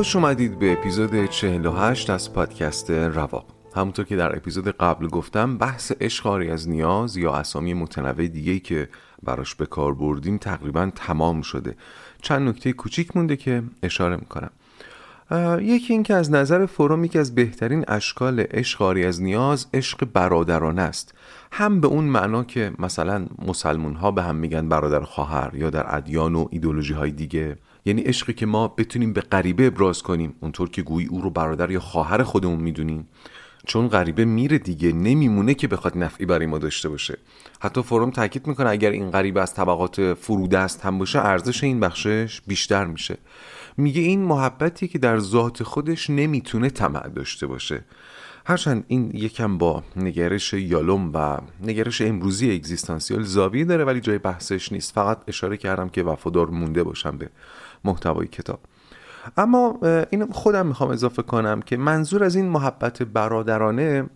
خوش اومدید به اپیزود 48 از پادکست رواق. همونطور که در اپیزود قبل گفتم بحث عشق از نیاز یا اسامی متنوع دیگه که براش به کار بردیم تقریبا تمام شده. چند نکته کوچیک مونده که اشاره می‌کنم. یکی این که از نظر فروم یکی از بهترین اشکال عشق از نیاز عشق برادرانه است. هم به اون معنا که مثلا مسلمون ها به هم میگن برادر خواهر یا در ادیان و ایدولوژی های دیگه یعنی عشقی که ما بتونیم به غریبه ابراز کنیم اونطور که گویی او رو برادر یا خواهر خودمون می‌دونیم. چون غریبه میره دیگه نمیمونه که بخواد نفعی برای ما داشته باشه. حتی فروم تاکید می‌کنه اگر این غریبه از طبقات فرودست هم باشه ارزش این بخشش بیشتر میشه. میگه این محبتی که در ذات خودش نمی‌تونه طمع داشته باشه. هرچند این یکم با نگرش یالوم و نگرش امروزی اگزیستانسیال زاویه داره ولی جای بحثش نیست. فقط اشاره کردم که وفادار مونده باشم به محتوای کتاب. اما این خودم می‌خوام اضافه کنم که منظور از این محبت برادرانه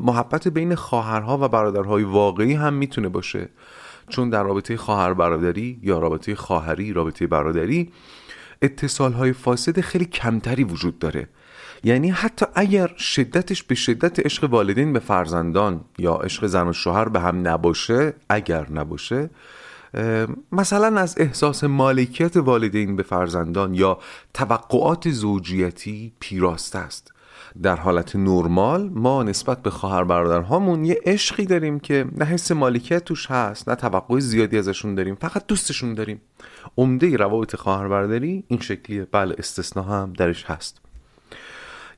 محبت بین خواهرها و برادرهای واقعی هم می‌تونه باشه. چون در رابطه خواهر برادری یا رابطه خواهری رابطه برادری اتصال های فاسد خیلی کمتری وجود داره. یعنی حتی اگر شدتش به شدت عشق والدین به فرزندان یا عشق زن و شوهر به هم نباشه اگر نباشه مثلا از احساس مالکیت والدین به فرزندان یا توقعات زوجیتی پیراسته است. در حالت نرمال ما نسبت به خواهر برادرهامون یه عشقی داریم که نه حس مالکیت توش هست نه توقع زیادی ازشون داریم فقط دوستشون داریم. عمده روابط خواهر برادری این شکلیه. بله استثنا هم درش هست.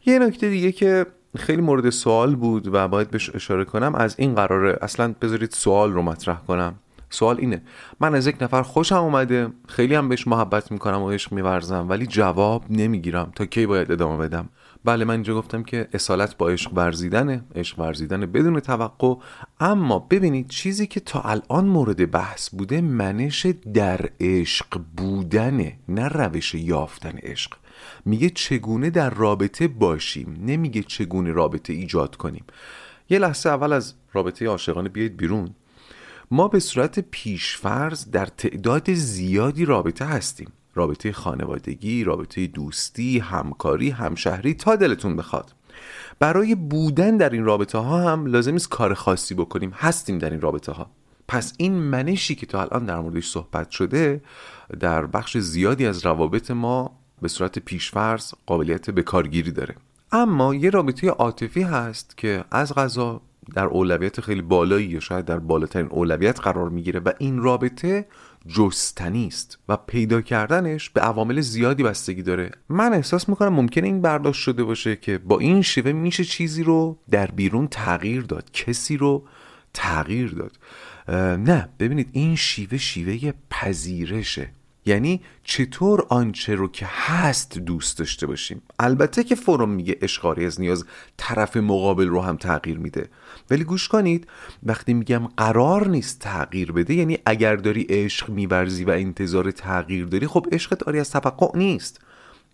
یه نکته دیگه که خیلی مورد سوال بود و باید بهش اشاره کنم از این قراره اصلا بذارید سوال رو مطرح کنم. سوال اینه. من از یک نفر خوشم اومده خیلی هم بهش محبت می‌کنم و عشق میورزم ولی جواب نمی‌گیرم. تا کی باید ادامه بدم؟ بله من اینجا گفتم که اصالت با عشق ورزیدنه. عشق ورزیدن بدون توقع. اما ببینید چیزی که تا الان مورد بحث بوده منش در عشق بودنه نه روش یافتن عشق. میگه چگونه در رابطه باشیم؟ نمیگه چگونه رابطه ایجاد کنیم. یه لحظه اول از رابطه عاشقانه بیاید بیرون. ما به صورت پیشفرز در تعداد زیادی رابطه هستیم. رابطه خانوادگی، رابطه دوستی، همکاری، همشهری تا دلتون بخواد. برای بودن در این رابطه ها هم لازم است کار خاصی بکنیم. هستیم در این رابطه ها. پس این منشی که تا الان در موردش صحبت شده در بخش زیادی از روابط ما به صورت پیشفرز قابلیت به کارگیری داره. اما یه رابطه عاطفی هست که از غذا در اولویت خیلی بالایی یا شاید در بالاترین اولویت قرار می‌گیره و این رابطه جستنی است و پیدا کردنش به عوامل زیادی بستگی داره. من احساس می‌کنم ممکنه این برداشت شده باشه که با این شیوه میشه چیزی رو در بیرون تغییر داد کسی رو تغییر داد. نه ببینید این شیوه شیوه پذیرشه. یعنی چطور آنچه رو که هست دوست داشته باشیم؟ البته که فروم میگه اشقاری از نیاز طرف مقابل رو هم تغییر میده. ولی گوش کنید وقتی میگم قرار نیست تغییر بده یعنی اگر داری عشق میورزی و انتظار تغییر داری خب عشقت آری از توقع نیست.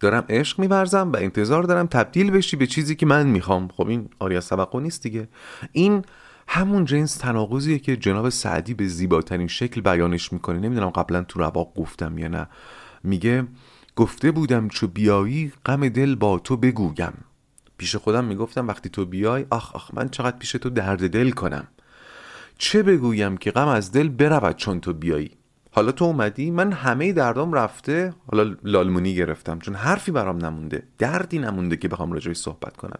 دارم عشق میورزم و انتظار دارم تبدیل بشی به چیزی که من می‌خوام. خب این آری از توقع نیست دیگه. این همون جنس تناقضیه که جناب سعدی به زیباترین شکل بیانش می‌کنه. نمی‌دونم قبلا تو رواق گفتم یا نه. میگه گفته بودم چو بیایی غم دل با تو بگویم. پیش خودم می‌گفتم وقتی تو بیای آخ آخ من چقدر پیش تو درد دل کنم. چه بگویم که غم از دل برود چون تو بیایی؟ حالا تو اومدی من همه دردام رفته حالا لالمونی گرفتم چون حرفی برام نمونده دردی نمونده که بخوام راجعش صحبت کنم.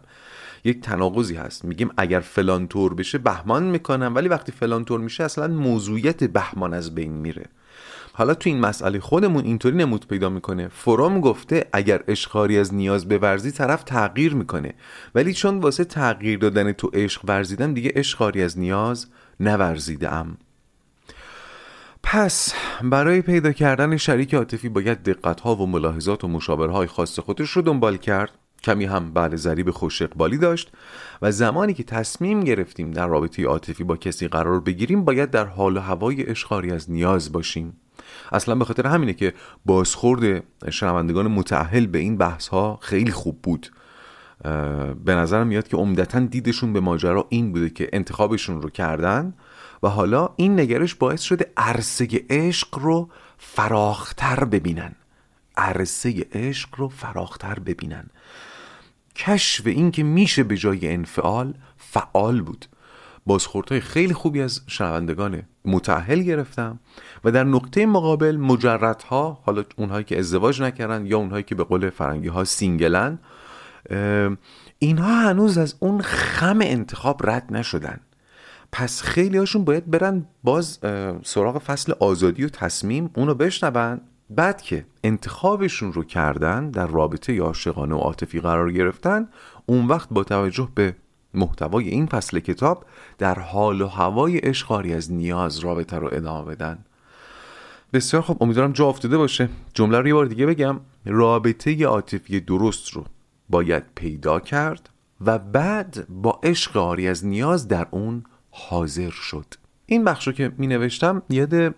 یک تناقضی هست میگیم اگر فلان طور بشه بهمان می‌کنم ولی وقتی فلان طور میشه اصلا موضوعیت بهمان از بین میره. حالا تو این مسئله خودمون اینطوری نمود پیدا می‌کنه. فروم گفته اگر اشخاری از نیاز به ورزی طرف تغییر می‌کنه. ولی چون واسه تغییر دادن تو عشق ورزیدم دیگه اشخاری از نیاز نورزیده ام پس برای پیدا کردن شریک عاطفی باید دقت ها و ملاحظات و مشاورهای خاص خودش رو دنبال کرد. کمی هم بعد ذریب خوش اقبالی داشت و زمانی که تصمیم گرفتیم در رابطه عاطفی با کسی قرار بگیریم باید در حال و هوای اشخاری از نیاز باشیم. اصلا به خاطر همینه که بازخورد شنوندگان متعهل به این بحث ها خیلی خوب بود. به نظرم میاد که عمدتا دیدشون به ماجرا این بوده که انتخابشون رو کردن و حالا این نگرش باعث شده عرصه عشق رو فراختر ببینن. عرصه عشق رو فراختر ببینن. کشف این که میشه به جای انفعال فعال بود. بازخوردهای خیلی خوبی از شنوندگان متعهل گرفتم. و در نقطه مقابل مجردها حالا اونهایی که ازدواج نکردن یا اونهایی که به قول فرنگی ها single ن اینها هنوز از اون خم انتخاب رد نشدن. پس خیلی هاشون باید برن باز سراغ فصل آزادی و تصمیم اونو بشنون. بعد که انتخابشون رو کردن در رابطه عاشقانه و عاطفی قرار گرفتن اون وقت با توجه به محتوای این فصل کتاب در حال و هوای اشخاری از نیاز رابطه رو ادامه بدن. بسیار خب امیدوارم جا افتاده باشه. جمله رو یه بار دیگه بگم. رابطه عاطفی درست رو باید پیدا کرد و بعد با عشق آری از نیاز در اون حاضر شد. این بخش رو که می نوشتم یاد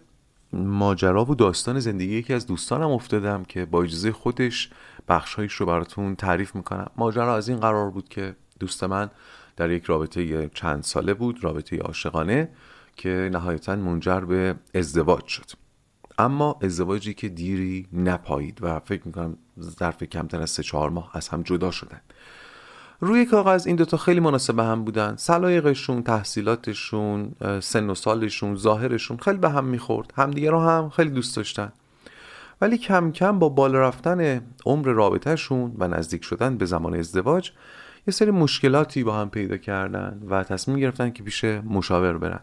ماجرا و داستان زندگی یکی از دوستانم افتادم که با اجازه خودش بخشهایش رو براتون تعریف می‌کنم. ماجرا از این قرار بود که دوست من در یک رابطه چند ساله بود رابطه عاشقانه که نهایتا منجر به ازدواج شد. اما ازدواجی که دیری نپایید و فکر می‌کنم ظرف کمتر از سه چهار ماه از هم جدا شدن. روی کاغذ این دوتا خیلی مناسب هم بودن. سلایقشون تحصیلاتشون سن و سالشون ظاهرشون خیلی به هم می‌خورد. همدیگه رو هم خیلی دوست داشتن. ولی کم کم با بالا رفتن عمر رابطهشون و نزدیک شدن به زمان ازدواج یه سری مشکلاتی با هم پیدا کردن و تصمیم گرفتن که پیش مشاور برن.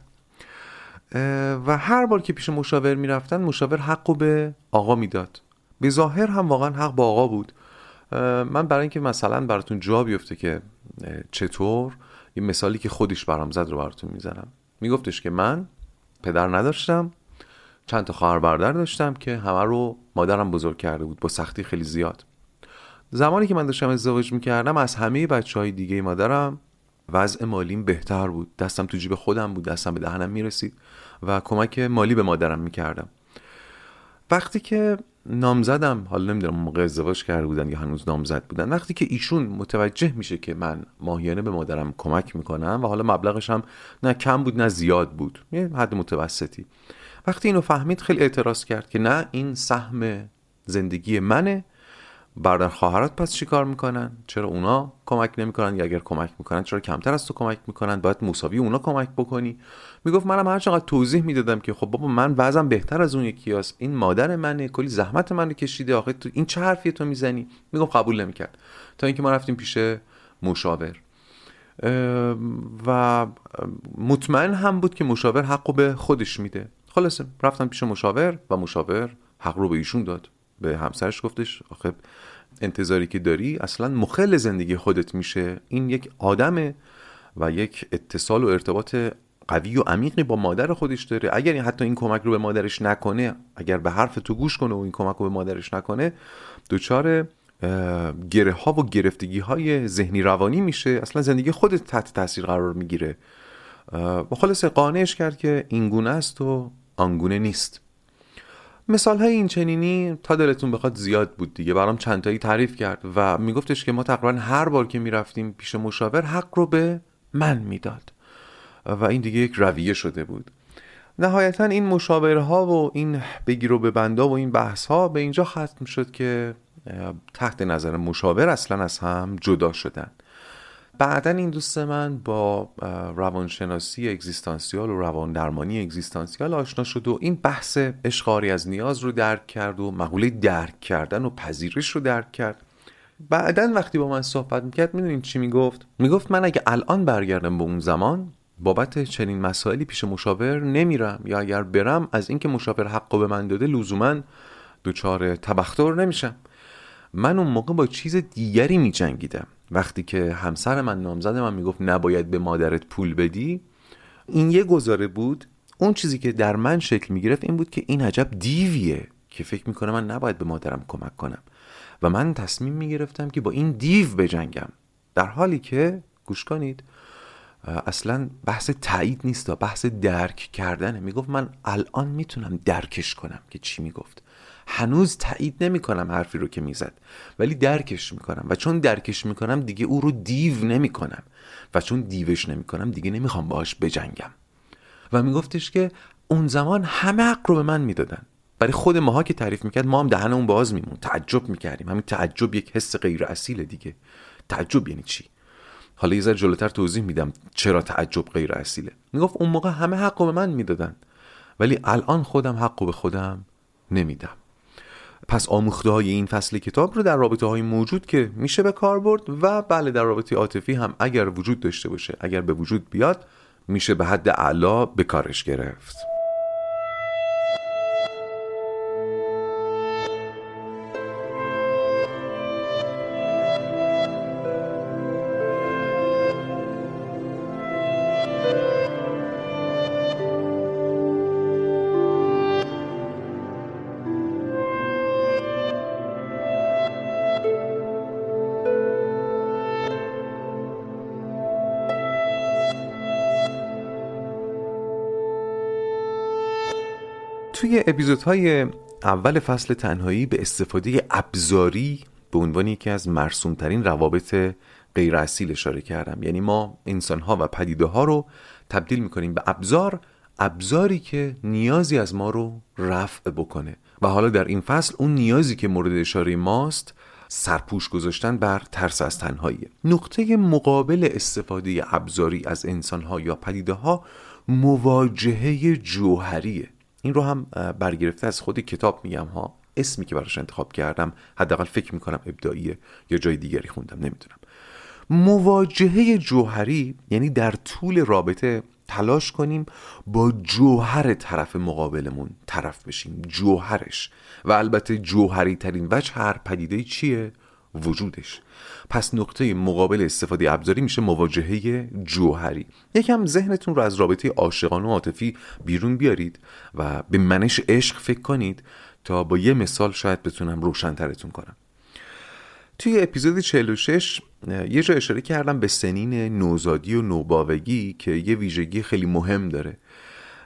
و هر بار که پیش مشاور می‌رفتن مشاور حقو به آقا می‌داد. به ظاهر هم واقعا حق با آقا بود. من برای اینکه مثلا براتون جا بیفته که چطور یه مثالی که خودش برام زد رو براتون می‌زنم. میگفتش که من پدر نداشتم چند تا خواهر برادر داشتم که همه رو مادرم بزرگ کرده بود با سختی خیلی زیاد. زمانی که من داشتم ازدواج می‌کردم از همه بچه های دیگه مادرم وضع مالیم بهتر بود. دستم تو جیب خودم بود دستم به دهنم می‌رسید. و کمک مالی به مادرم می‌کردم. وقتی که نامزدم حالا نمی‌دونم موقع ازدواج کرده بودن یا هنوز نامزد بودن وقتی که ایشون متوجه میشه که من ماهیانه به مادرم کمک می‌کنم و حالا مبلغش هم نه کم بود نه زیاد بود یه حد متوسطی. وقتی اینو فهمید خیلی اعتراض کرد که نه این سهم زندگی منه. برادر خواهرات پس چی کار می‌کنن؟ چرا اونا کمک نمی‌کنن؟ یا اگر کمک می‌کنن چرا کمتر از تو کمک می‌کنن؟ باید مساوی اونا کمک بکنی. می‌گفت منم هر چقدر توضیح می‌دادم که خب بابا من وضعم بهتر از اون یکی هست این مادر منه کلی زحمت منو کشیده. آخه تو این چه حرفی تو می‌زنی؟ می‌گفت قبول نمی‌کرد. تا اینکه ما رفتیم پیش مشاور. و مطمئن هم بود که مشاور حقو به خودش میده. خلاصه رفتم پیش مشاور و مشاور حق رو به ایشون داد. به همسرش گفتش آخه انتظاری که داری اصلا مخل زندگی خودت میشه. این یک آدمه و یک اتصال و ارتباط قوی و عمیقی با مادر خودش داره. اگر حتی این کمک رو به مادرش نکنه اگر به حرف تو گوش کنه و این کمک رو به مادرش نکنه دچار گره ها و گرفتگی های ذهنی روانی میشه. اصلا زندگی خودت تحت تاثیر قرار می‌گیره. و خلاص قانعش کرد که این گونه است و آنگونه نیست. مثال های این چنینی تا دلتون بخواد زیاد بود دیگه. برام چند تایی تعریف کرد و میگفتش که ما تقریبا هر بار که می‌رفتیم پیش مشاور حق رو به من می‌داد. و این دیگه یک رویه شده بود. نهایتا این مشاورها و این بگیر و ببندا و این بحث ها به اینجا ختم شد که تحت نظر مشاور اصلا از هم جدا شدن. بعدا این دوست من با روانشناسی اگزیستانسیال و روان درمانی اگزیستانسیال آشنا شد و این بحث اشقاری از نیاز رو درک کرد و مقوله درک کردن و پذیرش رو درک کرد. بعدا وقتی با من صحبت می‌کرد می‌دونین چی می‌گفت؟ می‌گفت من اگه الان برگردم به اون زمان بابت چنین مسائلی پیش مشاور نمیرم یا اگر برم از اینکه مشاور حقو به من داده لزوما دچار تبختر نمیشم. من اون موقع با چیز دیگری میجنگیدم. وقتی که همسر من نامزد من می‌گفت نباید به مادرت پول بدی این یه گذاره بود. اون چیزی که در من شکل می‌گرفت این بود که این عجب دیویه که فکر می‌کنه من نباید به مادرم کمک کنم. و من تصمیم می‌گرفتم که با این دیو بجنگم. در حالی که گوش کنید اصلا بحث تایید نیست بحث درک کردنه. می‌گفت من الان می‌تونم درکش کنم که چی می‌گفت. هنوز تایید نمی‌کنم حرفی رو که می‌زد. ولی درکش می‌کنم. و چون درکش می‌کنم دیگه او رو دیو نمی‌کنم. و چون دیوش نمی‌کنم دیگه نمی‌خوام باهاش بجنگم. و میگفتش که اون زمان همه حق رو به من می‌دادن. برای خود ماها که تعریف می‌کرد ما هم دهن اون باز میمون. تعجب می‌کردیم. همین تعجب یک حس غیر اصیل دیگه. تعجب یعنی چی؟ حالا یه ذره جلوتر توضیح میدم چرا تعجب غیر اصیله. می‌گفت اون موقع همه حق به من می‌دادن ولی الان خودم حق به خودم نمیدم. پس آموخته های این فصل کتاب رو در رابطه های موجود که میشه به کار برد و بله در رابطه عاطفی هم اگر وجود داشته باشه اگر به وجود بیاد میشه به حد اعلا به کارش گرفت. اپیزودهای اول فصل تنهایی به استفاده ابزاری به عنوان یکی از مرسومترین روابط غیر اصیل اشاره کردم. یعنی ما انسانها و پدیده ها رو تبدیل می‌کنیم به ابزار ابزاری که نیازی از ما رو رفع بکنه. و حالا در این فصل اون نیازی که مورد اشاره ماست سرپوش گذاشتن بر ترس از تنهایی. نقطه مقابل استفاده ابزاری از انسانها یا پدیده ها مواجهه جوهریه. این رو هم برگرفته از خود کتاب میگم ها. اسمی که براش انتخاب کردم حداقل فکر می‌کنم ابداعیه یا جای دیگری خوندم نمی‌دونم. مواجهه جوهری یعنی در طول رابطه تلاش کنیم با جوهر طرف مقابلمون طرف بشیم. جوهرش. و البته جوهری ترین وجه هر پدیده چیه؟ وجودش. پس نقطه مقابل استفاده ابزاری میشه مواجهه جوهری. یکم ذهنتون رو از رابطه عاشقانه و عاطفی بیرون بیارید و به منش عشق فکر کنید تا با یه مثال شاید بتونم روشنترتون کنم. توی اپیزود 46 یه جا اشاره کردم به سنین نوزادی و نوباوگی که یه ویژگی خیلی مهم داره.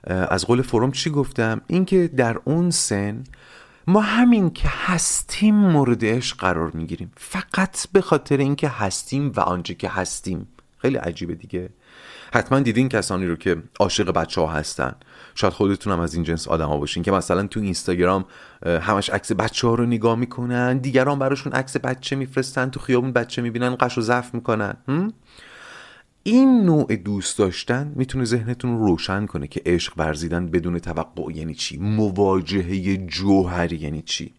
از قول فروم چی گفتم؟ اینکه در اون سن ما همین که هستیم موردش قرار می‌گیریم. فقط به خاطر اینکه هستیم و آنچه که هستیم. خیلی عجیبه دیگه. حتما دیدین کسانی رو که عاشق بچه ها هستن. شاید خودتون هم از این جنس آدم ها باشین که مثلا تو اینستاگرام همش عکس بچه ها رو نگاه می‌کنن دیگران براشون عکس بچه میفرستن تو خیابون بچه می‌بینن قش و ضعف می‌کنن. این نوع دوست داشتن می‌تونه ذهنتون رو روشن کنه که عشق ورزیدن بدون توقع یعنی چی؟ مواجهه جوهری یعنی چی؟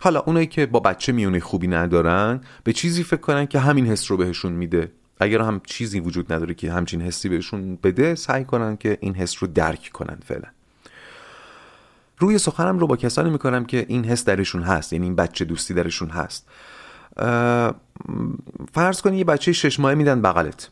حالا اونایی که با بچه میونه خوبی ندارن به چیزی فکر کنن که همین حس رو بهشون میده. اگر هم چیزی وجود نداره که همچین حسی بهشون بده سعی کنن که این حس رو درک کنن فعلا. روی سخنم رو با کسانی می‌کنم که این حس درشون هست یعنی این بچه دوستی درشون هست. فرض کنی یه بچه شش ماه میدن بغلت.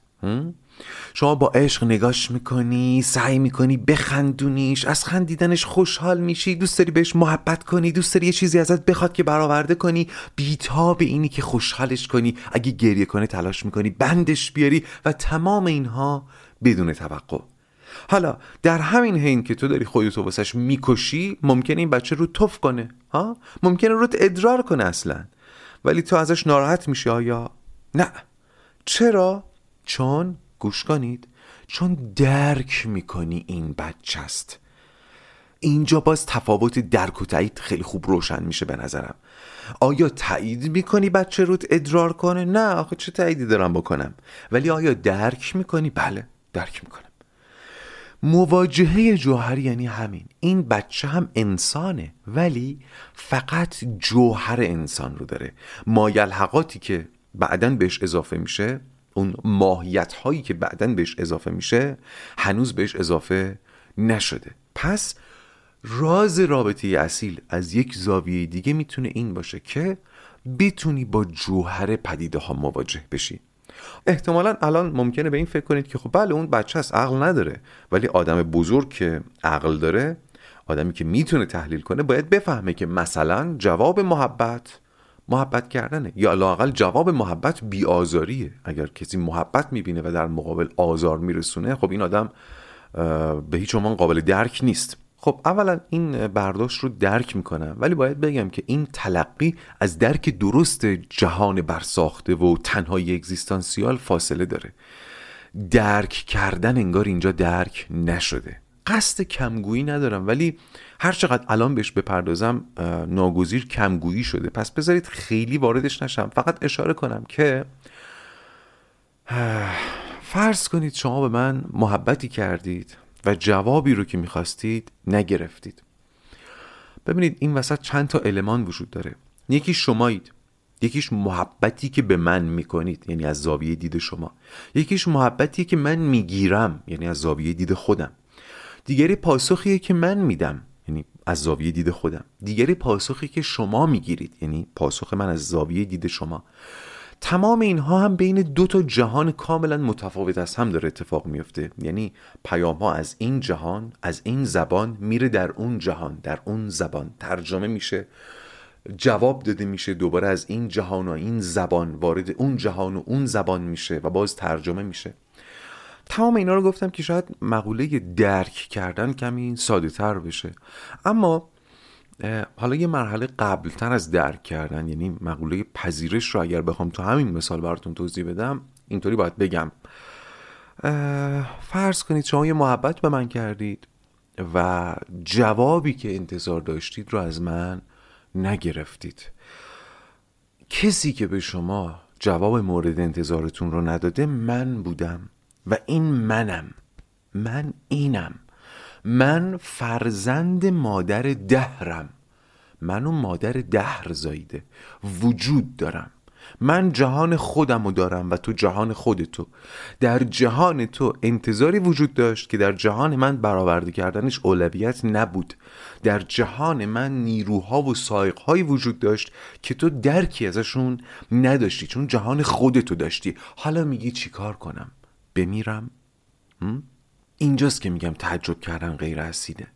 شما با عشق نگاش می‌کنی سعی می‌کنی بخندونیش از خندیدنش خوشحال میشی دوست داری بهش محبت کنی دوست داری یه چیزی ازت بخواد که برآورده کنی بیتا به اینی که خوشحالش کنی. اگه گریه کنه تلاش می‌کنی بندش بیاری و تمام اینها بدون توقع. حالا در همین حین که تو داری خودتو واسش می‌کشی ممکنه این بچه رو تف کنه ها؟ ممکنه روت ادرار کنه اصلا. ولی تو ازش ناراحت میشی آیا؟ نه. چرا؟ چون گوش کنید چون درک می‌کنی این بچه است اینجا باز تفاوت درک و تایید خیلی خوب روشن میشه به نظرم. آیا تایید می‌کنی بچه روت ادرار کنه؟ نه آخه چه تاییدی دارم بکنم؟ ولی آیا درک می‌کنی؟ بله درک می‌کنم. مواجهه جوهری یعنی همین. این بچه هم انسانه ولی فقط جوهر انسان رو داره. مایلحقاتی که بعدا بهش اضافه میشه اون ماهیت هایی که بعدا بهش اضافه میشه هنوز بهش اضافه نشده. پس راز رابطه اصیل از یک زاویه دیگه می‌تونه این باشه که بتونی با جوهر پدیده ها مواجه بشی. احتمالا الان ممکنه به این فکر کنید که خب بله اون بچه از عقل نداره. ولی آدم بزرگ که عقل داره آدمی که می‌تونه تحلیل کنه باید بفهمه که مثلا جواب محبت محبت کردنه. یا لاقل جواب محبت بیآزاریه. اگر کسی محبت می‌بینه و در مقابل آزار میرسونه خب این آدم به هیچ عنوان قابل درک نیست. خب اولا این برداشت رو درک می‌کنم ولی باید بگم که این تلقی از درک درست جهان برساخته و تنهای اگزیستانسیال فاصله داره. درک کردن انگار اینجا درک نشده. قصد کمگویی ندارم ولی هر چقدر الان بهش بپردازم ناگزیر کمگویی شده. پس بذارید خیلی واردش نشم. فقط اشاره کنم که فرض کنید شما به من محبتی کردید و جوابی رو که می‌خواستید نگرفتید. ببینید این وسط چند تا المان وجود داره. یکی شمایید. یکیش محبتی که به من می‌کنید یعنی از زاویه دید شما. یکیش محبتی که من می‌گیرم یعنی از زاویه دید خودم. دیگری پاسخیه که من میدم. از زاویه دید خودم. دیگری پاسخی که شما می‌گیرید یعنی پاسخ من از زاویه دید شما تمام اینها هم بین دو تا جهان کاملا متفاوت از هم داره اتفاق میفته یعنی پیام ها از این جهان از این زبان میره در اون جهان در اون زبان. ترجمه میشه جواب داده میشه دوباره از این جهان و این زبان وارد اون جهان و اون زبان میشه و باز ترجمه میشه. تمام اینا رو گفتم که شاید مقوله درک کردن کمی ساده تر بشه. اما حالا یه مرحله قبلتر از درک کردن یعنی مقوله پذیرش رو اگر بخوام تو همین مثال براتون توضیح بدم اینطوری باید بگم. فرض کنید شما یه محبت به من کردید و جوابی که انتظار داشتید رو از من نگرفتید. کسی که به شما جواب مورد انتظارتون رو نداده من بودم. و این منم من اینم. من فرزند مادر دهرم. منو مادر دهر زایده. وجود دارم. من جهان خودمو دارم و تو جهان خودتو در جهان تو انتظاری وجود داشت که در جهان من برآورده کردنش اولویت نبود. در جهان من نیروها و سایقهایی وجود داشت که تو درکی ازشون نداشتی چون جهان خودتو داشتی. حالا میگی چیکار کنم؟ بمیرم؟ اینجاست که میگم تعجب کردن غیر اسیده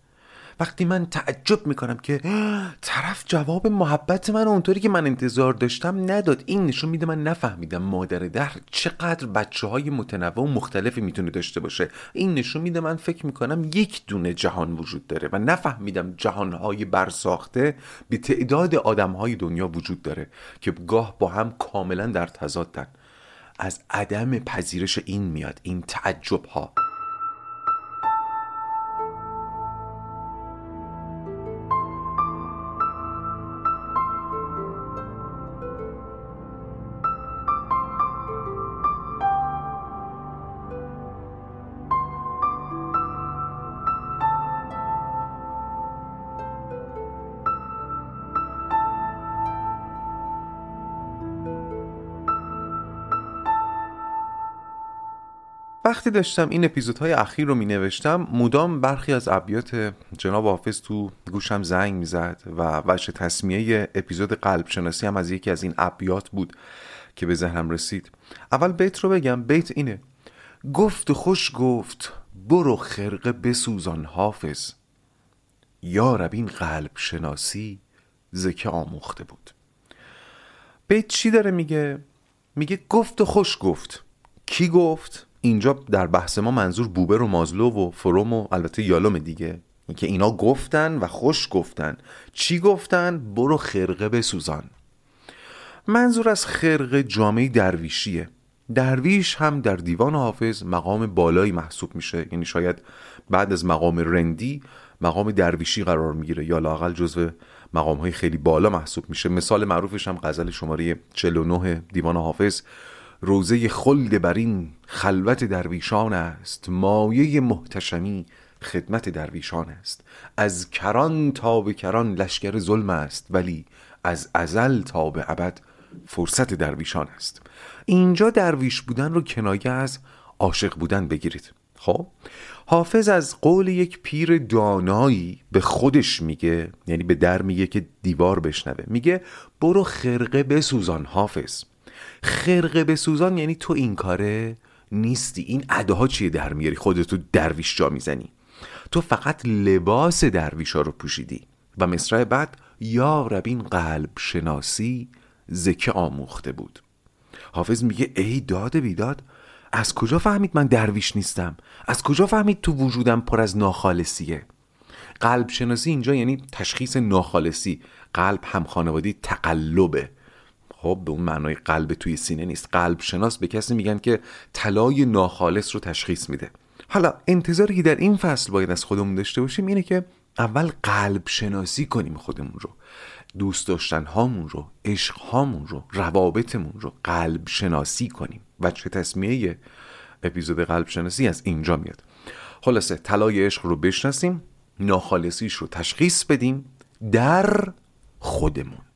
وقتی من تعجب می‌کنم که طرف جواب محبت من اونطوری که من انتظار داشتم نداد. این نشون میده من نفهمیدم مادر در چقدر بچه های متنوع و مختلفی می‌تونه داشته باشه. این نشون میده من فکر می‌کنم یک دونه جهان وجود داره و نفهمیدم جهانهای برساخته به تعداد آدمهای دنیا وجود داره که گاه با هم کاملا در تضادن. از عدم پذیرش این میاد این تعجب ها وقتی داشتم این اپیزودهای اخیر رو می نوشتم مدام برخی از ابیات جناب حافظ تو گوشم زنگ می‌زد و وجه تصمیه اپیزود قلب شناسی هم از یکی از این ابیات بود که به ذهنم رسید. اول بیت رو بگم. بیت اینه. گفت خوش گفت برو خرقه بسوزان حافظ. یا رب این قلب شناسی زکه آموخته بود. بیت چی داره میگه؟ میگه گفت خوش گفت. کی گفت؟ اینجا در بحث ما منظور بوبر و مازلو و فروم و البته یالوم دیگه. اینکه اینا گفتن و خوش گفتن. چی گفتن؟ برو خرقه بسوزان. منظور از خرقه جامعه درویشیه. درویش هم در دیوان حافظ مقام بالایی محسوب میشه. یعنی شاید بعد از مقام رندی مقام درویشی قرار می‌گیره یا لاقل جزو مقام های خیلی بالا محسوب میشه. مثال معروفش هم غزل شماره 49 دیوان حافظ. روزه خلد بر این خلوت درویشان است. مایه محتشمی خدمت درویشان است. از کران تا به کران لشکر ظلم است ولی از ازل تا به ابد فرصت درویشان است. اینجا درویش بودن رو کنایه از عاشق بودن بگیرید. خب؟ حافظ از قول یک پیر دانایی به خودش میگه یعنی به در میگه که دیوار بشنوه. میگه برو خرقه بسوزان حافظ. خرقه به سوزان یعنی تو این کاره نیستی. این اداها چیه در میاری؟ خودتو درویش جا می‌زنی. تو فقط لباس درویش ها رو پوشیدی. و مصرع بعد یا ربین قلب شناسی زکه آموخته بود. حافظ میگه ای داد بیداد از کجا فهمید من درویش نیستم؟ از کجا فهمید تو وجودم پر از ناخالصیه؟ قلب شناسی اینجا یعنی تشخیص ناخالصی. قلب هم خانوادی تقلبه. خب به اون معنای قلب توی سینه نیست. قلب شناس به کسی میگن که طلای ناخالص رو تشخیص میده. حالا انتظاری که در این فصل باید از خودمون داشته باشیم اینه که اول قلب شناسی کنیم خودمون رو. دوست داشتن هامون رو عشق هامون رو روابطمون رو قلب شناسی کنیم. و چه تصمیه اپیزود قلب شناسی از اینجا میاد. خلاصه طلای عشق رو بشناسیم ناخالصیش رو تشخیص بدیم در خودمون.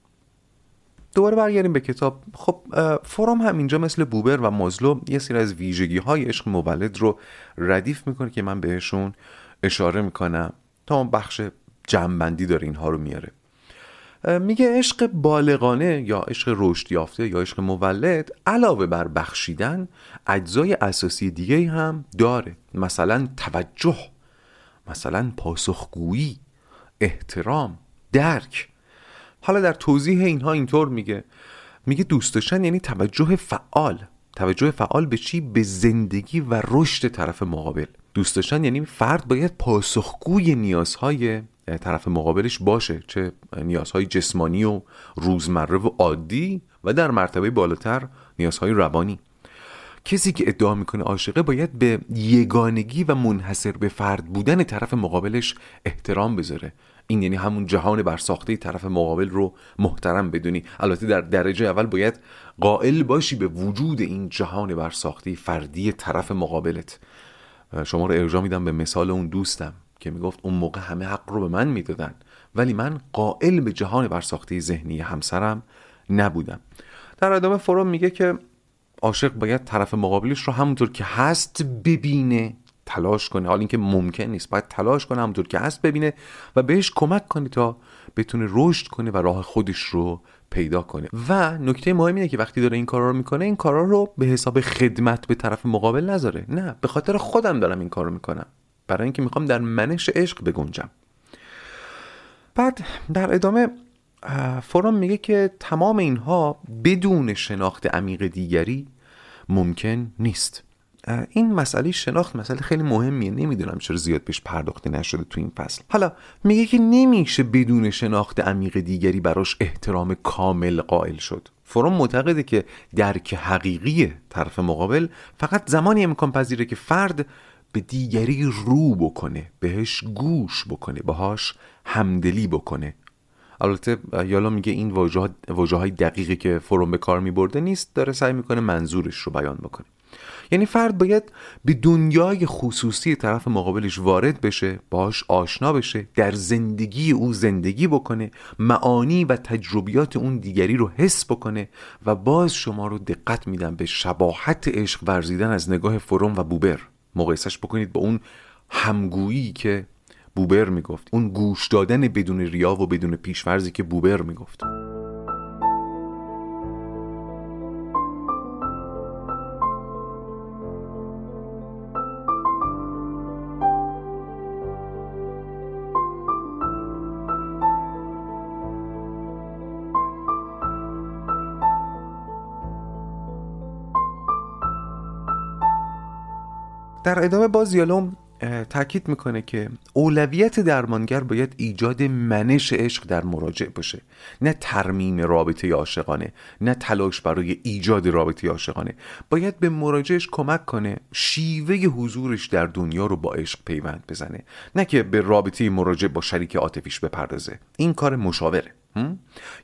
دوباره برگردیم به کتاب. خب فروم هم اینجا مثل بوبر و مازلو یه سری از ویژگی های عشق مولد رو ردیف می‌کنه که من بهشون اشاره می‌کنم تا اون بخش جمعبندی داره اینها رو میاره. میگه عشق بالغانه یا عشق رشد یافته یا عشق مولد علاوه بر بخشیدن اجزای اساسی دیگه هم داره. مثلا توجه مثلا پاسخگویی احترام درک. حالا در توضیح اینها اینطور میگه. میگه دوست داشتن یعنی توجه فعال. توجه فعال به چی؟ به زندگی و رشد طرف مقابل. دوست داشتن یعنی فرد باید پاسخگوی نیازهای طرف مقابلش باشه. چه نیازهای جسمانی و روزمره و عادی و در مرتبه بالاتر نیازهای روانی. کسی که ادعا می‌کنه عاشقه باید به یگانگی و منحصر به فرد بودن طرف مقابلش احترام بذاره. این یعنی همون جهان برساخته طرف مقابل رو محترم بدونی. البته در درجه اول باید قائل باشی به وجود این جهان برساخته فردی طرف مقابلت. شما رو ارجاع میدم به مثال اون دوستم که می‌گفت اون موقع همه حق رو به من می‌دادن ولی من قائل به جهان برساخته ذهنی همسرم نبودم. در ادامه فروم میگه که عاشق باید طرف مقابلش رو همونطور که هست ببینه. تلاش کنه. حال اینکه ممکن نیست. باید تلاش کنه همونطور که هست ببینه و بهش کمک کنه تا بتونه رشد کنه و راه خودش رو پیدا کنه. و نکته مهم اینه که وقتی داره این کارا رو می‌کنه این کارا رو به حساب خدمت به طرف مقابل نذاره. نه به خاطر خودم دارم این کار رو می‌کنم. برای اینکه می‌خوام در منش عشق بگنجم. بعد در ادامه فورم میگه که تمام اینها بدون شناخت عمیق دیگری ممکن نیست. این مسئله شناخت مسئله خیلی مهمیه. نمی‌دونم چرا زیاد بهش پرداخته نشده تو این فصل. حالا میگه که نمیشه بدون شناخت عمیق دیگری براش احترام کامل قائل شد. فروم معتقده که درک حقیقی طرف مقابل فقط زمانی امکان پذیره که فرد به دیگری رو بکنه بهش گوش بکنه باهاش همدلی بکنه. البته یالا میگه این واجه های دقیقی که فروم به کار میبرده نیست داره سعی می‌کنه منظورش رو بیان بکنه. یعنی فرد باید به دنیای خصوصی طرف مقابلش وارد بشه باهاش آشنا بشه در زندگی او زندگی بکنه معانی و تجربیات اون دیگری رو حس بکنه و باز شما رو دقت میدم به شباهت عشق ورزیدن از نگاه فروم و بوبر. مقایسش بکنید با اون همگویی که بوبر می‌گفت. اون گوش دادن بدون ریا و بدون پیشورزی که بوبر می‌گفت. در ادامه باز یالوم تاکید می‌کنه که اولویت درمانگر باید ایجاد منش عشق در مراجع باشه. نه ترمیم رابطه عاشقانه نه تلاش برای ایجاد رابطه عاشقانه. باید به مراجعش کمک کنه شیوه حضورش در دنیا رو با عشق پیوند بزنه. نه که به رابطه مراجع با شریک عاطفیش بپردازه. این کار مشاوره.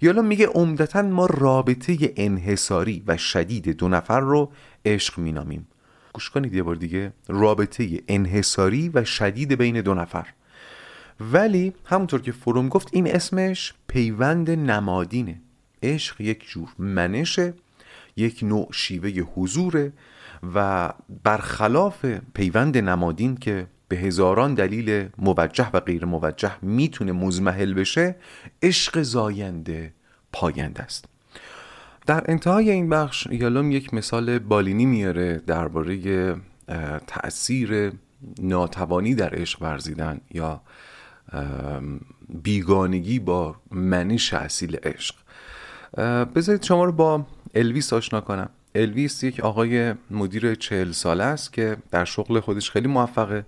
یالا میگه عمدتا ما رابطه انحصاری و شدید دو نفر رو عشق مینامیم. گوش کنید یه بار دیگه رابطه انحصاری و شدید بین دو نفر. ولی همونطور که فروم گفت این اسمش پیوند نمادینه. عشق یک جور منشه یک نوع شیوه حضوره و برخلاف پیوند نمادین که به هزاران دلیل موجه و غیر موجه می‌تونه مزمحل بشه عشق زاینده پاینده است. در انتهای این بخش یالوم یک مثال بالینی میاره درباره تأثیر ناتوانی در عشق ورزیدن یا بیگانگی با منش اصیل عشق. بذارید شما رو با الویس آشنا کنم. الویس یک آقای مدیر چهل ساله است که در شغل خودش خیلی موفقه.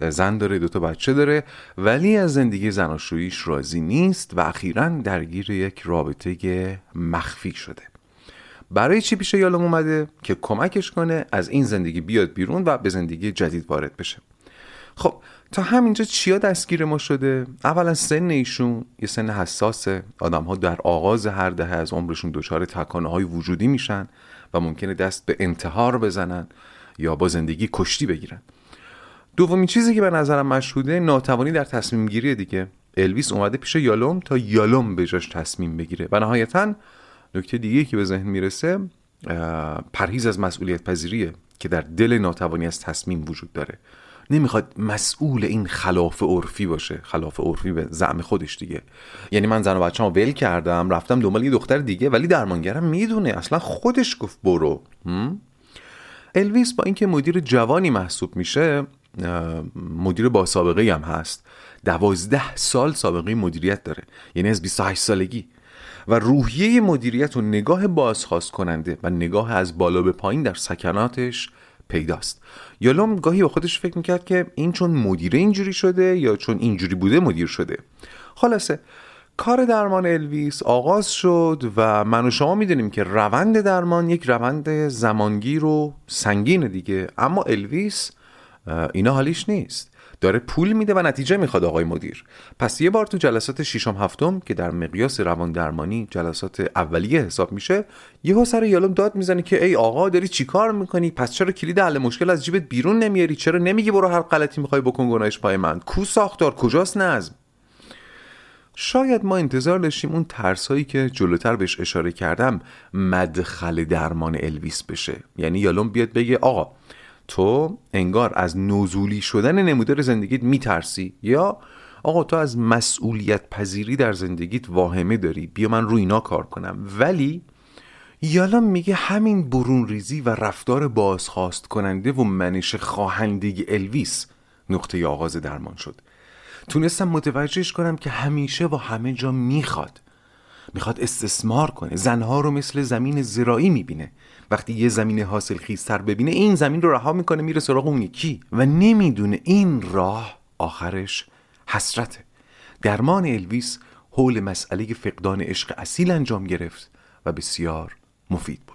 زن داره دوتا بچه داره ولی از زندگی زناشوییش راضی نیست و اخیرا درگیر یک رابطه مخفی شده. برای چی پیش یالوم اومده؟ که کمکش کنه از این زندگی بیاد بیرون و به زندگی جدید وارد بشه. خب تا همینجا چیا دستگیر ما شده؟ اولا سن ایشون یه سن حساسه. آدم ها در آغاز هر دهه از عمرشون دچار تکانه های وجودی میشن و ممکنه دست به انتحار بزنن یا با زندگی کشتی بگیرن. دومین چیزی که به نظرم مشهوده ناتوانی در تصمیم گیری دیگه. الویس اومده پیش یالوم تا یالوم به جاش تصمیم بگیره. و نهایتا نکته دیگه که به ذهن می‌رسه پرهیز از مسئولیت پذیریه که در دل ناتوانی از تصمیم وجود داره. نمی‌خواد مسئول این خلاف عرفی باشه. خلاف عرفی به زعم خودش دیگه. یعنی من زن و بچه‌مو ول کردم رفتم دنبال یه دختر دیگه ولی درمانگرم می‌دونه. اصلا خودش گفت برو. الویس با اینکه مدیر جوانی محسوب میشه مدیر با سابقه هم هست. دوازده سال سابقه مدیریت داره. یعنی از 28 سالگی. و روحیه مدیریت و نگاه بازخواست کننده و نگاه از بالا به پایین در سکناتش پیداست. یالوم گاهی با خودش فکر می‌کرد که این چون مدیره اینجوری شده یا چون اینجوری بوده مدیر شده. خلاصه کار درمان الویس آغاز شد و من و شما می‌دونیم که روند درمان یک روند زمانگیر و سنگین دیگه. اما الویس اینا حالیش نیست. داره پول میده و نتیجه می‌خواد آقای مدیر. پس یه بار تو جلسات ششم هفتم که در مقیاس روان درمانی جلسات اولیه حساب میشه یهو سر یالوم داد می‌زنه که ای آقا داری چیکار می‌کنی؟ پس چرا کلید حل مشکل از جیبت بیرون نمیاری؟ چرا نمیگی برو هر غلطی می‌خوای بکن گناهش پای من؟ کو ساختار؟ کجاست نظم؟ شاید ما انتظار داشتیم اون ترسایی که جلوتر بهش اشاره کردم مدخل درمان الویس بشه. یعنی یالوم بیاد بگه آقا تو انگار از نزولی شدن نمودار زندگیت میترسی یا آقا تو از مسئولیت پذیری در زندگیت واهمه داری بیا من روی اینا کار کنم. ولی یالا میگه همین برون ریزی و رفتار بازخواست کننده و منش خواهندگی الویس نقطه آغاز درمان شد. تونستم متوجهش کنم که همیشه و همه جا می‌خواد. می‌خواد استثمار کنه. زنها رو مثل زمین زراعی می‌بینه. وقتی یه زمین حاصل خیزتر ببینه این زمین رو رها می‌کنه میره سراغ اون یکی. و نمی‌دونه این راه آخرش حسرته. درمان الویس حول مسئله فقدان عشق اصیل انجام گرفت و بسیار مفید.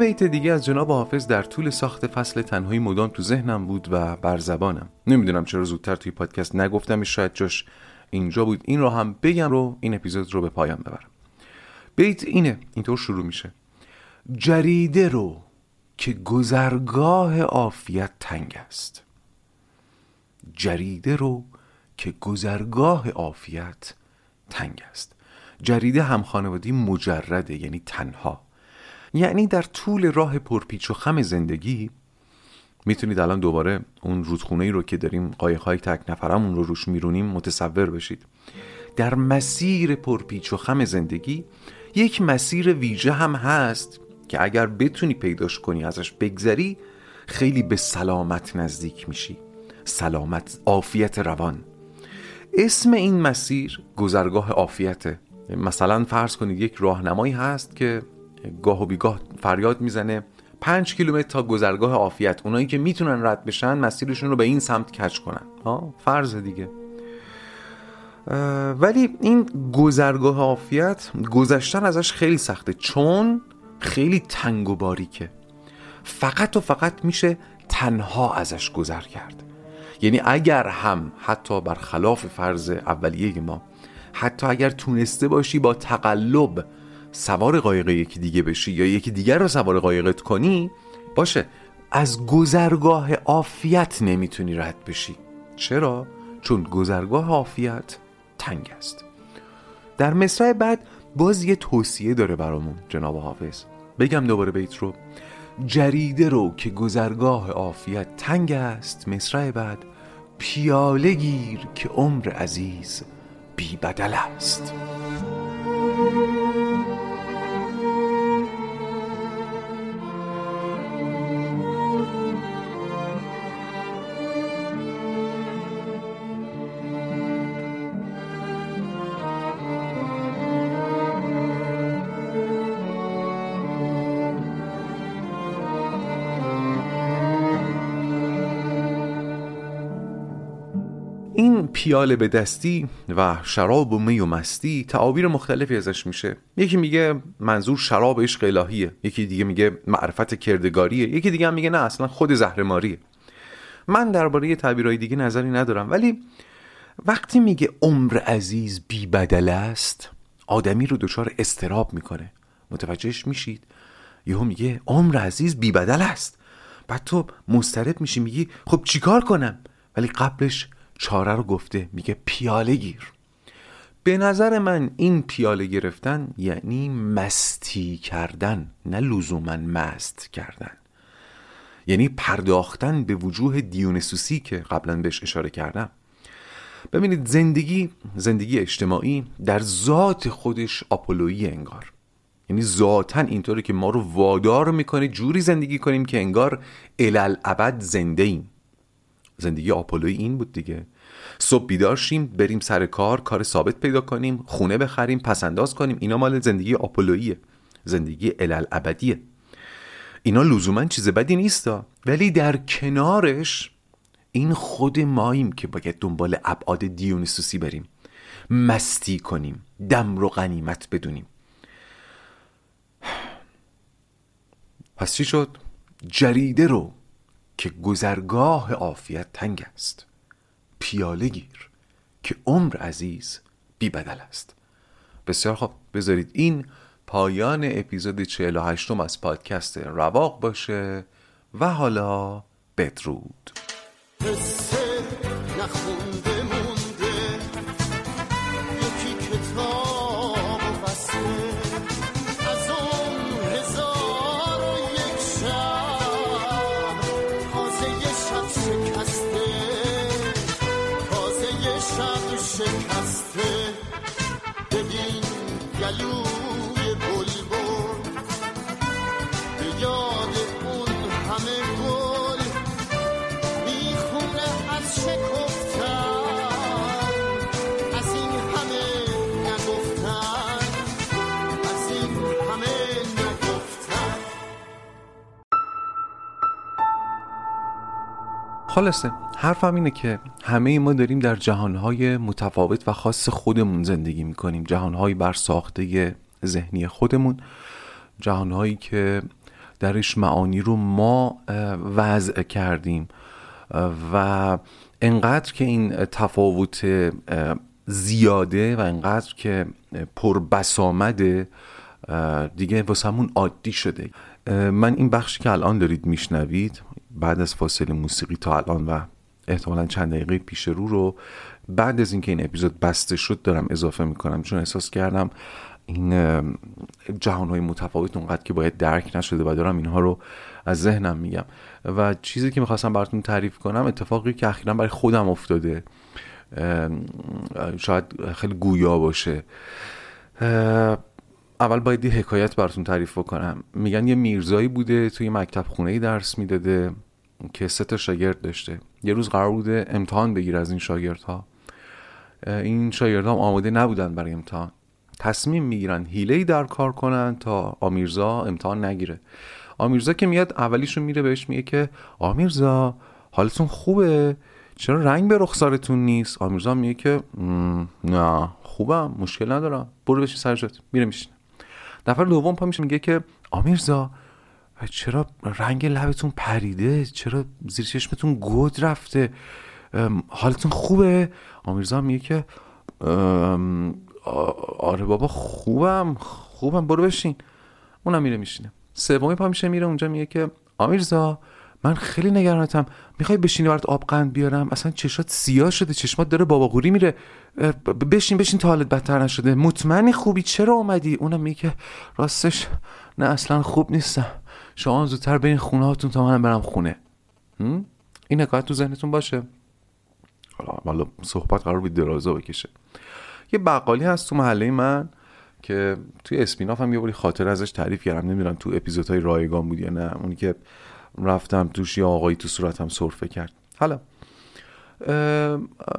بیت دیگه از جناب حافظ در طول ساخت فصل تنهایی مدام تو ذهنم بود و بر زبانم. نمی‌دونم چرا زودتر توی پادکست نگفتم شاید جاش اینجا بود. این رو هم بگم رو این اپیزود رو به پایان ببرم. بیت اینه اینطور شروع میشه. جریده رو که گذرگاه عافیت تنگ است. جریده رو که گذرگاه عافیت تنگ است. جریده هم خانوادی مجرده یعنی تنها. یعنی در طول راه پرپیچ و خم زندگی می‌تونید الان دوباره اون رودخونه ای رو که داریم قایقهای تک نفرمون رو روش میرونیم متصور بشید. در مسیر پرپیچ و خم زندگی یک مسیر ویژه هم هست که اگر بتونی پیداش کنی ازش بگذری خیلی به سلامت نزدیک میشی. سلامت عافیت روان. اسم این مسیر گذرگاه عافیته. مثلا فرض کنید یک راهنمایی هست که گاه و بیگاه فریاد می‌زنه. پنج کیلومتر تا گذرگاه عافیت. اونایی که می‌تونن رد بشن مسیرشون رو به این سمت کچ کنن. ها؟ فرض دیگه. ولی این گذرگاه عافیت گذشتن ازش خیلی سخته. چون خیلی تنگ و باریکه. فقط و فقط میشه تنها ازش گذر کرد. یعنی اگر هم حتی برخلاف فرض اولیه ما حتی اگر تونسته باشی با تقلب سوار قایق یکی دیگه بشی یا یکی دیگر رو سوار قایقت کنی باشه. از گذرگاه عافیت نمی‌تونی رد بشی. چرا؟ چون گذرگاه عافیت تنگ است. در مصرع بعد باز یه توصیه داره برامون جناب حافظ. بگم دوباره بیت رو. جریده رو که گذرگاه عافیت تنگ است مصرع بعد پیاله گیر که عمر عزیز بی بدل است. پیاله به دستی و شراب و می و مستی تعابیر مختلفی ازش میشه. یکی میگه منظور شراب عشق الهیه. یکی دیگه میگه معرفت کردگاریه. یکی دیگه هم میگه نه اصلا خود زهرماریه. من درباره تعبیرهای دیگه نظری ندارم ولی وقتی میگه عمر عزیز بی بدل است آدمی رو دچار استراب می‌کنه. متوجهش میشید؟ یهو میگه عمر عزیز بی بدل است. بعد تو مسترب میشی میگی خب چیکار کنم؟ ولی قبلش چاره رو گفته میگه پیاله گیر. به نظر من این پیاله گرفتن یعنی مستی کردن نه لزوما مست کردن. یعنی پرداختن به وجوه دیونسوسی که قبلا بهش اشاره کردم. ببینید زندگی زندگی اجتماعی در ذات خودش آپولویی انگار. یعنی ذاتا اینطوری که ما رو وادار می‌کنه جوری زندگی کنیم که انگار الالعبد زنده ایم زندگی آپولوی این بود دیگه. صبح بیدار شیم بریم سر کار کار ثابت پیدا کنیم خونه بخریم پسنداز کنیم. اینا مال زندگی آپولویه زندگی الالعبدیه اینا لزوما چیز بدی نیستا. ولی در کنارش این خود ماییم که باید دنبال ابعاد دیونیسوسی بریم. مستی کنیم. دم رو غنیمت بدونیم. پس چی شد؟ جریده رو که گذرگاه عافیت تنگ است. پیاله گیر که عمر عزیز بی بدل است. بسیار خوب. بذارید این پایان اپیزود 48 از پادکست رواق باشه و حالا بدرود. خلاصه حرفم اینه که همه ما داریم در جهانهای متفاوت و خاص خودمون زندگی می‌کنیم. جهانهایی بر ساخته ذهنی خودمون. جهانهایی که درش معانی رو ما وضع کردیم. و انقدر که این تفاوت زیاده و انقدر که پر بسامده دیگه واسمون عادی شده. من این بخشی که الان دارید میشنوید بعد از فاصله موسیقی تا الان و احتمالا چند دقیقه پیش رو رو بعد از اینکه این اپیزود بسته شد دارم اضافه می‌کنم چون احساس کردم این جهان های متفاوت اونقدر که باید درک نشده و دارم اینها رو از ذهنم میگم. و چیزی که می‌خواستم براتون تعریف کنم اتفاقی که اخیرا برای خودم افتاده شاید خیلی گویا باشه. اول باید یه حکایت براتون تعریف بکنم. میگن یه میرزایی بوده توی مکتب خونه درس می‌داده که سه تا شاگرد داشته. یه روز قرار بوده امتحان بگیر از این شاگردها. این شاگردها آماده نبودن برای امتحان. تصمیم می‌گیرن هیله در کار کنن تا آمیرزا امتحان نگیره. آمیرزا که میاد اولیشون میره بهش میگه که آمیرزا حالتون خوبه؟ چرا رنگ به رخسارتون نیست؟ آمیرزا میگه که نه خوبم مشکل ندارم. برو بشین سر میره میشینه نفر دوم پا میشه میگه که آمیرزا چرا رنگ لبتون پریده؟ چرا زیر چشمتون گود رفته؟ حالتون خوبه؟ آمیرزا میگه که آره بابا خوبم خوبم برو بشین. اونم میره میشینه. سومی پا میشه میره اونجا میگه که آمیرزا من خیلی نگرانتم. می‌خوای بشینی برات آب قند بیارم؟ اصلا چشات سیاه شده چشمات داره باباغوری میره. بشین بشین تا حالت بدتر نشده. مطمئنی خوبی؟ چرا اومدی؟ اونم میگه راستش نه اصلا خوب نیستم. شما زودتر برین خونه هاتون تا منم برم خونه. این حکایت تو ذهنتون باشه. حالا صحبت قرار بود درازا بکشه. یه بقالی هست تو محله من که توی اسپیناف هم یه باری خاطر ازش تعریف کردم. نمی‌دونم تو اپیزودهای رایگان بود یا نه. اونی که رفتم توش یه آقایی تو صورتم سرفه کرد. حالا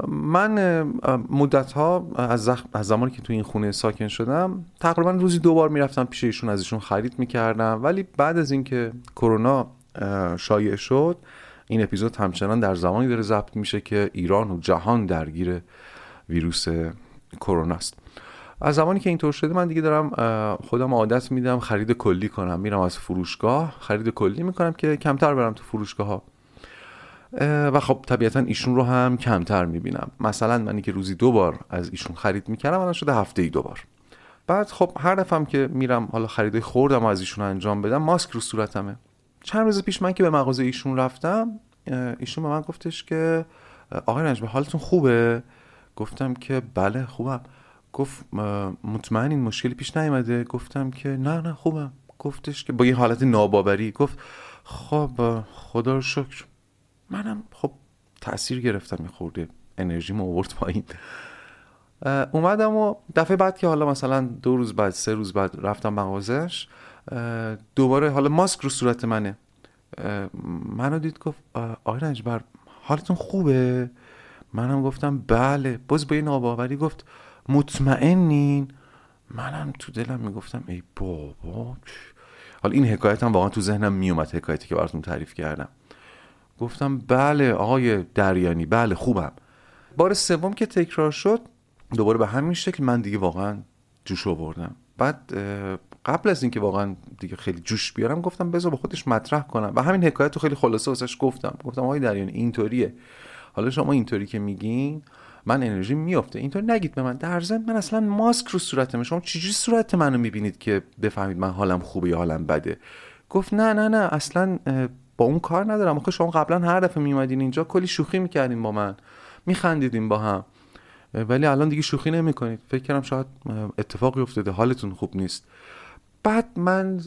من مدت ها از, از زمانی که تو این خونه ساکن شدم تقریبا روزی دو بار می‌رفتم پیش ایشون از ایشون خرید می‌کردم. ولی بعد از اینکه کرونا شایع شد این اپیزود همچنان در زمانی داره ضبط میشه که ایران و جهان درگیر ویروس کرونا است. از زمانی که اینطور شده من دیگه دارم خودم عادت میدم خرید کلی کنم. میرم از فروشگاه خرید کلی می‌کنم که کمتر برم تو فروشگاه ها و خب طبیعتا ایشون رو هم کمتر می‌بینم. مثلا منی که روزی دو بار از ایشون خرید می‌کردم الان شده هفته ای دو بار. بعد خب هر دفعه که میرم حالا خریدای خوردم از ایشون انجام بدم ماسک رو صورتمه. چند روز پیش من که به مغازه ایشون رفتم ایشون به من گفتش که آقای رنج حالتون خوبه؟ گفتم که بله خوبم. گفت مطمئن این مشکلی پیش نیومده؟ گفتم که نه نه خوبم. گفتش که با یه حالت ناباوری گفت خب خدا رو شکر. منم خب تاثیر گرفتم خورده انرژی ما آورد پایین. اومدم و دفعه بعد که حالا مثلا دو روز بعد سه روز بعد رفتم مغازش دوباره حالا ماسک رو صورت منه. منو دید گفت آقای رنجبر حالتون خوبه؟ منم گفتم بله. باز با یه ناباوری گفت مطمئنین؟ منم تو دلم می‌گفتم ای بابا حالا این حکایت هم واقعا تو ذهنم میومد حکایتی که براتون تعریف کردم. گفتم بله آقای دریانی بله خوبم. بار سوم که تکرار شد دوباره به همین شکل من دیگه واقعا جوش آوردم. بعد قبل از اینکه واقعا دیگه خیلی جوش بیارم گفتم بذار با خودش مطرح کنم. و همین حکایت رو خیلی خلاصه واسش گفتم. گفتم آقای دریانی اینطوریه. حالا شما اینطوری که میگین من انرژی میافته. اینطور نگید به من. در ضمن من اصلا ماسک رو صورتم شما چجوری صورت منو می‌بینید که بفهمید من حالم خوبه یا حالم بده؟ گفت نه نه نه. اصلا با اون کار ندارم. آخه شما قبلا هر دفعه میومدین اینجا کلی شوخی می‌کردین با من. میخندیدین با هم. ولی الان دیگه شوخی نمی‌کنید. فکر کردم شاید اتفاقی افتاده. حالتون خوب نیست. بعد من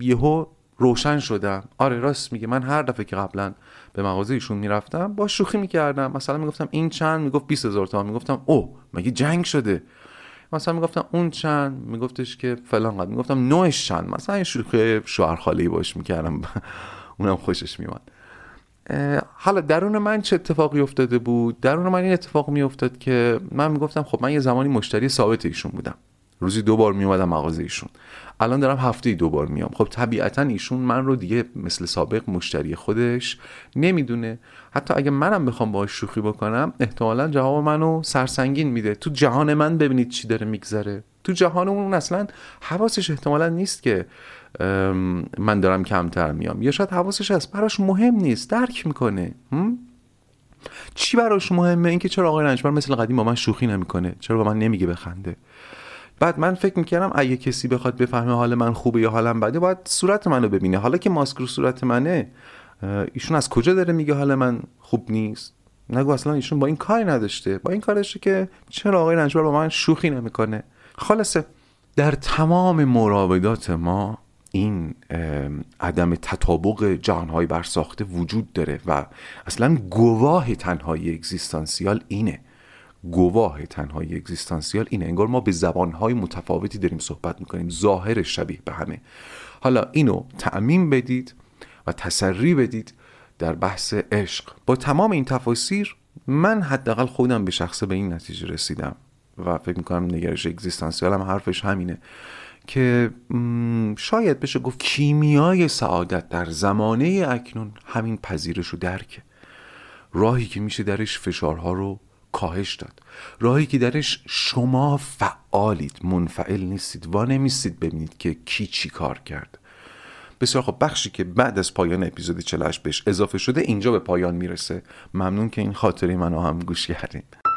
یهو روشن شدم. آره راست میگه. من هر دفعه که قبلا به مغازه ایشون می‌رفتم با شوخی می‌کردم. مثلا می‌گفتم این چند؟ می‌گفت 20 هزار تومان. می‌گفتم او مگه جنگ شده؟ مثلا می‌گفتم اون چند؟ میگفتش که فلان قد. می‌گفتم نوعش چند؟ مثلا این شوخی شوهر خاله باش می‌کردم. اونم خوشش میومد حالا درون من چه اتفاقی افتاده بود؟ درون من این اتفاق میافتاد که من می‌گفتم خب من یه زمانی مشتری ثابت ایشون بودم. روزی دو بار میومدم مغازه ایشون. الان دارم هفته دو بار میام. خب طبیعتا ایشون من رو دیگه مثل سابق مشتری خودش نمی‌دونه. حتی اگه منم بخوام باهاش شوخی بکنم احتمالا جواب منو سرسنگین میده. تو جهان من ببینید چی داره میگذره. تو جهان اون اصلا حواسش احتمالا نیست که من دارم کمتر میام. یا شاید حواسش هست. براش مهم نیست. درک می‌کنه. چی براش مهمه؟ اینکه چرا آقای رنجبر مثل قدیم با من شوخی نمی‌کنه؟ چرا با من نمیگه بخنده؟ بعد من فکر می‌کردم اگه کسی بخواد بفهمه حال من خوبه یا حالم بده باید صورت منو ببینه. حالا که ماسک رو صورت منه ایشون از کجا داره میگه حال من خوب نیست؟ نگو اصلا ایشون با این کاری نداشته. با این کارشه که چرا آقای رنجبر با من شوخی نمی‌کنه؟ خلاصه در تمام مراودات ما این عدم تطابق جهانهای برساخته وجود داره و اصلا گواه تنهایی اگزیستانسیال اینه. گواه تنهایی اگزیستانسیال. اینه انگار ما به زبانهای متفاوتی داریم صحبت می‌کنیم. ظاهر شبیه به همه. حالا اینو تعمین بدید و تسری بدید در بحث عشق. با تمام این تفاسیر من حداقل خودم به شخصه به این نتیجه رسیدم و فکر می‌کنم نگرش اگزیستانسیال هم حرفش همینه که شاید بشه گفت کیمیای سعادت در زمانه اکنون همین پذیرش و درکه. راهی که میشه درش فشارها رو کاهش داد. راهی که درش شما فعالید. منفعل نیستید. و نمیستید ببینید که کی چی کار کرد. بسیار خب بخشی که بعد از پایان اپیزود 48 بهش اضافه شده اینجا به پایان می‌رسه. ممنون که این خاطره منو هم گوش کردید.